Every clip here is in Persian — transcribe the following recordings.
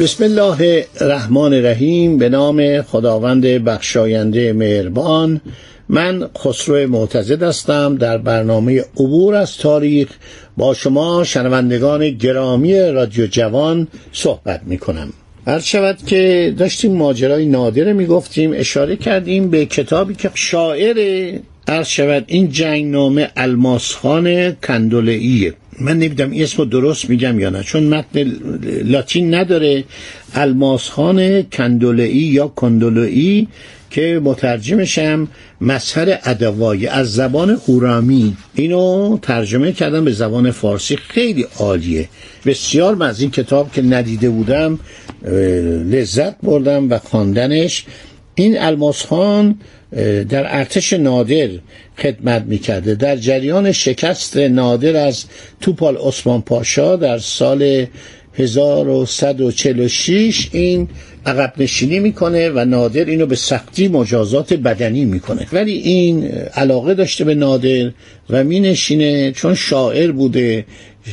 بسم الله الرحمن الرحیم به نام خداوند بخشاینده مهربان من خسرو معتزد هستم در برنامه عبور از تاریخ با شما شنوندگان گرامی رادیو جوان صحبت می کنم هر شود که داشتیم ماجرای نادره می گفتیم اشاره کردیم به کتابی که شاعر عرض شود این جنگ نامه الماسخان کندولعیه من نمی‌دونم این اسمو درست میگم یا نه چون متن لاتین نداره. الماسخان کندولعی یا کندولعی که مترجمشم مظهر ادوایی از زبان خورامی اینو ترجمه کردم به زبان فارسی خیلی عالیه. بسیار من از این کتاب که ندیده بودم لذت بردم و خواندنش این الماسخان در ارتش نادر خدمت می‌کرده. در جریان شکست نادر از توپال عثمان پاشا در سال 1146 این عقب نشینی می‌کنه و نادر اینو به سختی مجازات بدنی می‌کنه. ولی این علاقه داشته به نادر و مینشینه چون شاعر بوده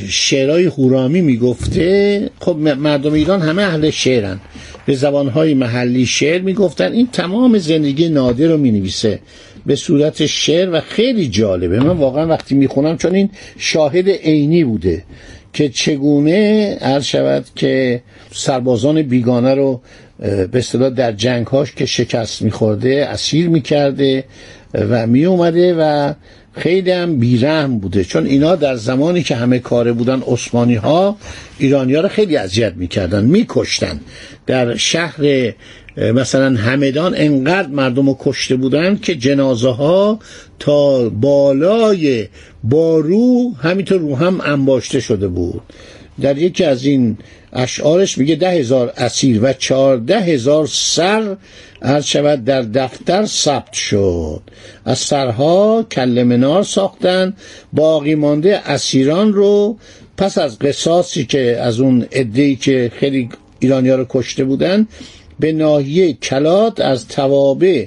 شعرهای هورامی می‌گفته. خب مردم ایران همه اهل شعرن. به زبانهای محلی شعر می‌گفتن. این تمام زندگی نادر رو می‌نویسه. به صورت شعر و خیلی جالبه. من واقعا وقتی می‌خونم چون این شاهد عینی بوده که چگونه عرض شود که سربازان بیگانه رو به اصطلاح در جنگهاش که شکست میخورده اسیر می‌کرده و میومده و خیلی هم بیرحم بوده. چون اینا در زمانی که همه کاره بودن عثمانی ها ایرانی ها رو خیلی اذیت می‌کردن میکشتن. در شهر مثلا همدان انقدر مردم رو کشته بودن که جنازه ها تا بالای بارو همینطور رو هم انباشته شده بود. در یکی از این اشعارش میگه ده هزار اسیر و چارده هزار سر هر شود در دفتر ثبت شد. از سرها کل منار ساختن باقی مانده اسیران رو پس از قصاصی که از اون ادهی که خیلی ایرانیا رو کشته بودن به ناحیه کلات از توابع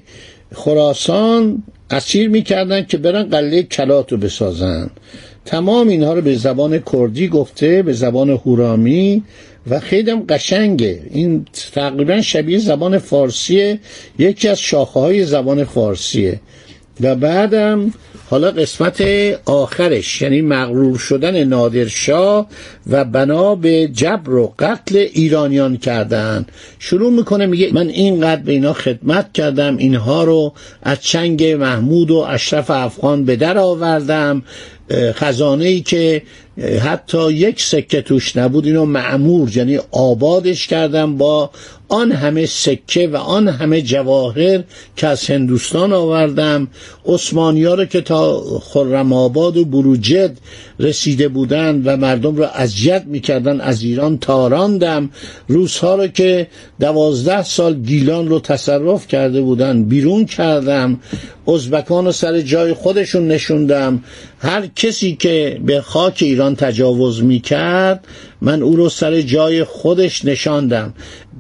خراسان اسیر می‌کردن که برن قله کلات رو بسازن. تمام اینها رو به زبان کردی گفته به زبان هورامی و خیلی هم قشنگه. این تقریبا شبیه زبان فارسیه یکی از شاخه های زبان فارسیه. و بعدم حالا قسمت آخرش یعنی مغرور شدن نادرشاه و بنا به جبر و قتل ایرانیان کردن. شروع می‌کنه میگه من اینقدر به اینا خدمت کردم اینها رو از چنگ محمود و اشرف افغان به در آوردم. خزانه ای که حتی یک سکه توش نبود اینو معمور یعنی آبادش کردم با آن همه سکه و آن همه جواهر که از هندوستان آوردم. عثمانیا رو که تا خرم آباد و بروجد رسیده بودند و مردم را اذیت می‌کردن از ایران تاراندم. روزها رو که دوازده سال گیلان رو تصرف کرده بودن بیرون کردم. ازبکان رو سر جای خودشون نشوندم. هر کسی که به خاک ایران تجاوز می‌کرد من او رو سر جای خودش نشاندم.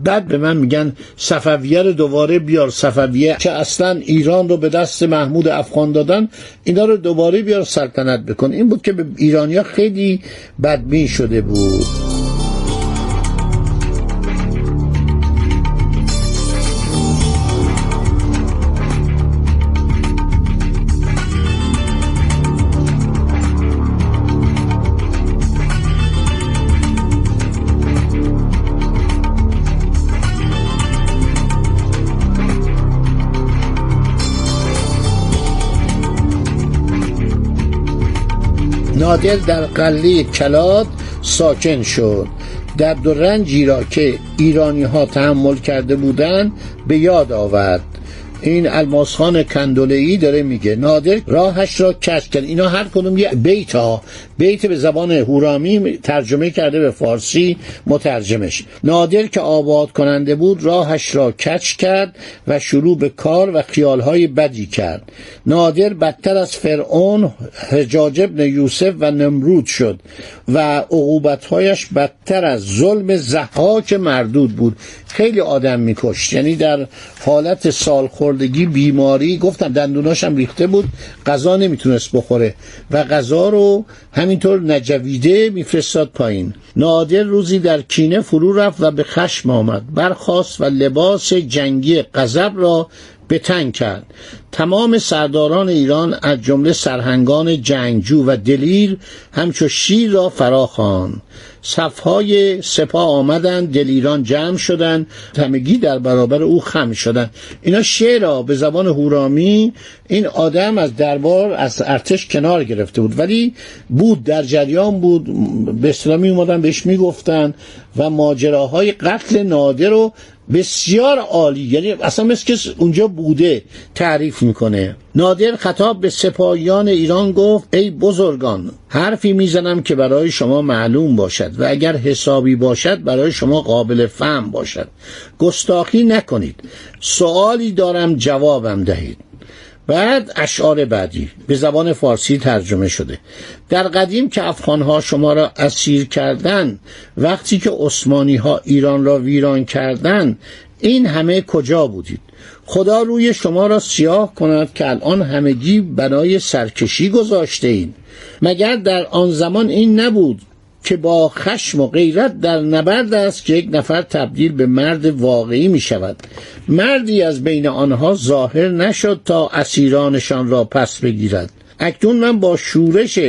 بعد به من میگن صفویه رو دوباره بیار صفویه که اصلا ایران رو به دست محمود افغان دادن اینا رو دوباره بیار سلطنت بکن. این بود که به ایرانیا خیلی بدبین شده بود. نادر در قله کلات ساکن شد. درد و رنجی را که ایرانی ها تحمل کرده بودند به یاد آورد. این الماس خان کندولهی داره میگه نادر راهش را کش کرد. اینا هر کدوم یه بیت ها بیت به زبان هورامی ترجمه کرده به فارسی مترجمش. نادر که آباد کننده بود راهش را کچ کرد و شروع به کار و خیالهای بدی کرد. نادر بدتر از فرعون حجاج ابن یوسف و نمرود شد و عقوبتهایش بدتر از ظلم زحاک مردود بود. خیلی آدم میکشت. یعنی در حالت سالخوردگی بیماری گفتم دندوناش هم ریخته بود غذا نمی‌تونست بخوره و غذا رو همینطور نجویده میفرستاد پایین. نادر روزی در کینه فرو رفت و به خشم آمد. برخاست و لباس جنگی غضب را به تنگ کرد. تمام سرداران ایران از جمله سرهنگان جنگجو و دلیر همچو شیر را فرا خواند. صفهای سپاه آمدند دلیران جمع شدند همگی در برابر او خم شدند. اینا شعر به زبان هورامی این آدم از دربار از ارتش کنار گرفته بود. ولی بود در جریان بود به اسلامی اومدن بهش می‌گفتن و ماجراهای قتل نادر رو بسیار عالی. یعنی اصلا مثل که اونجا بوده تعریف می‌کنه. نادر خطاب به سپاهیان ایران گفت ای بزرگان حرفی می‌زنم که برای شما معلوم باشد و اگر حسابی باشد برای شما قابل فهم باشد. گستاخی نکنید. سوالی دارم جوابم دهید. بعد اشعار بعدی. به زبان فارسی ترجمه شده. در قدیم که افغانها شما را اسیر کردند وقتی که عثمانی ها ایران را ویران کردند این همه کجا بودید؟ خدا روی شما را سیاه کند که الان همگی بنای سرکشی گذاشته اید مگر در آن زمان این نبود که با خشم و غیرت در نبرد است که یک نفر تبدیل به مرد واقعی می شود مردی از بین آنها ظاهر نشد تا اسیرانشان را پس بگیرد. اکنون من با شورش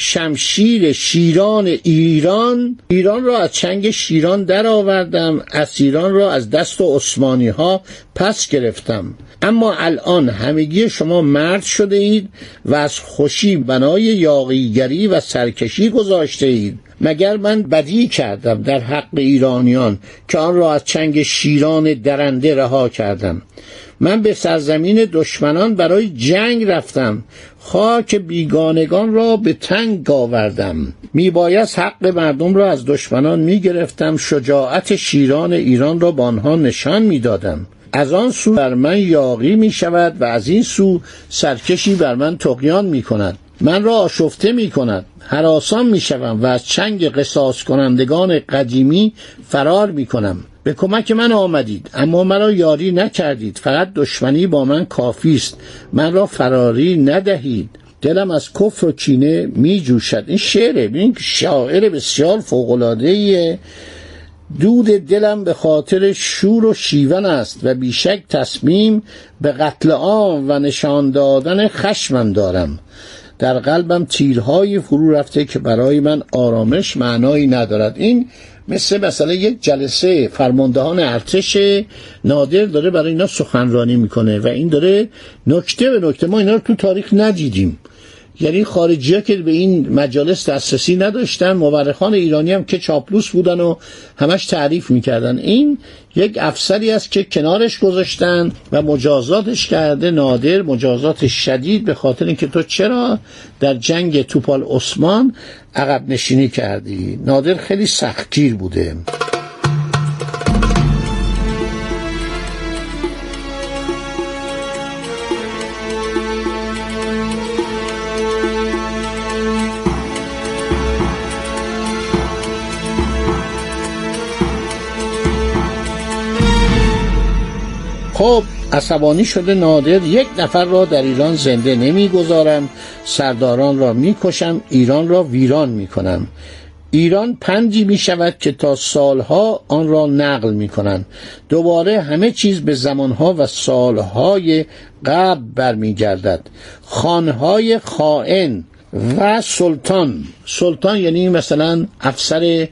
شمشیر شیران ایران ایران را از چنگ شیران درآوردم اسیران را از دست عثمانی ها پس گرفتم. اما الان همگی شما مرد شده اید و از خوشی بنای یاقیگری و سرکشی گذاشته اید. مگر من بدی کردم در حق ایرانیان که آن را از چنگ شیران درنده رها کردم؟ من به سرزمین دشمنان برای جنگ رفتم. خاک بیگانگان را به تنگ آوردم. میبایست حق مردم را از دشمنان می‌گرفتم. شجاعت شیران ایران را با آنها نشان می‌دادم. از آن سو بر من یاقی می شود و از این سو سرکشی بر من تقیان می کند من را آشفته می کند حراسان می شوم و از چنگ قصاص کنندگان قدیمی فرار می کنم به کمک من آمدید اما مرا یاری نکردید. فقط دشمنی با من کافی است. من را فراری ندهید. دلم از کفر و کینه می جوشد این شعره این شاعر بسیار فوقلادهیه دود دلم به خاطر شور و شیون است و بیشک تصمیم به قتل عام و نشان دادن خشمم دارم. در قلبم تیرهای فرو رفته که برای من آرامش معنایی ندارد. این مثل مثلا یک جلسه فرماندهان ارتش نادر داره برای اینا سخنرانی می‌کنه و این داره نکته به نکته ما اینا رو تو تاریخ ندیدیم. یعنی خارجی که به این مجالس دسترسی نداشتن مورخان ایرانی هم که چاپلوس بودن و همش تعریف می‌کردن. این یک افسری است که کنارش گذاشتن و مجازاتش کرده نادر مجازات شدید به خاطر اینکه تو چرا در جنگ توپال عثمان عقب نشینی کردی؟ نادر خیلی سختگیر بوده. خب عصبانی شده نادر یک نفر را در ایران زنده نمی‌گذارم سرداران را می‌کشم ایران را ویران می‌کنم. ایران پندی می شود که تا سالها آن را نقل می کنند دوباره همه چیز به زمانها و سالهای قبل برمیگردد. خانهای خائن و سلطان. سلطان یعنی مثلا افسر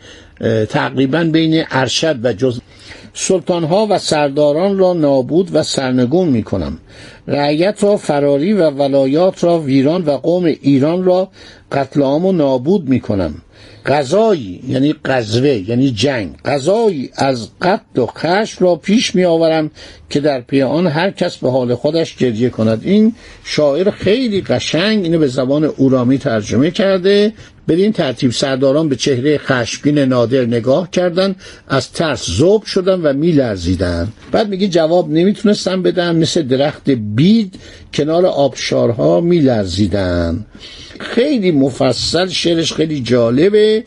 تقریبا بین ارشد و جز سلطانها و سرداران را نابود و سرنگون می کنم رعیت را فراری و ولایات را ویران و قوم ایران را قتل عام و نابود می کنم غذایی یعنی قزوه یعنی جنگ غذایی از قتل و خشم را پیش می آورم که در پی آن هر کس به حال خودش گریه کند. این شاعر خیلی قشنگ اینو به زبان اورامی ترجمه کرده. بدین ترتیب سرداران به چهره خشمگین نادر نگاه کردند از ترس زوب شدن و میلرزیدن. بعد میگه جواب نمی‌تونستن بدن مثل درخت بید کنار آبشارها میلرزیدن. خیلی مفصل شعرش خیلی جالبه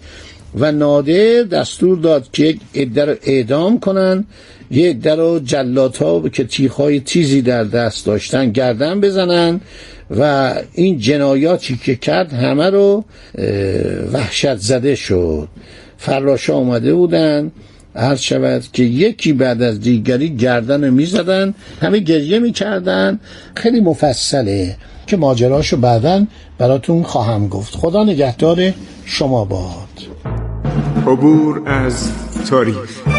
و نادر دستور داد که یک عده رو اعدام کنن یه عده رو جلات ها که تیخهای تیزی در دست داشتن گردن بزنن و این جنایاتی که کرد همه رو وحشت زده شد. فراشا آمده بودن. عرض شود که یکی بعد از دیگری گردن می‌زدن همه گریه می‌کردن. خیلی مفصله که ماجراشو بعدا براتون خواهم گفت. خدا نگهدار شما باد. عبور از تاریخ.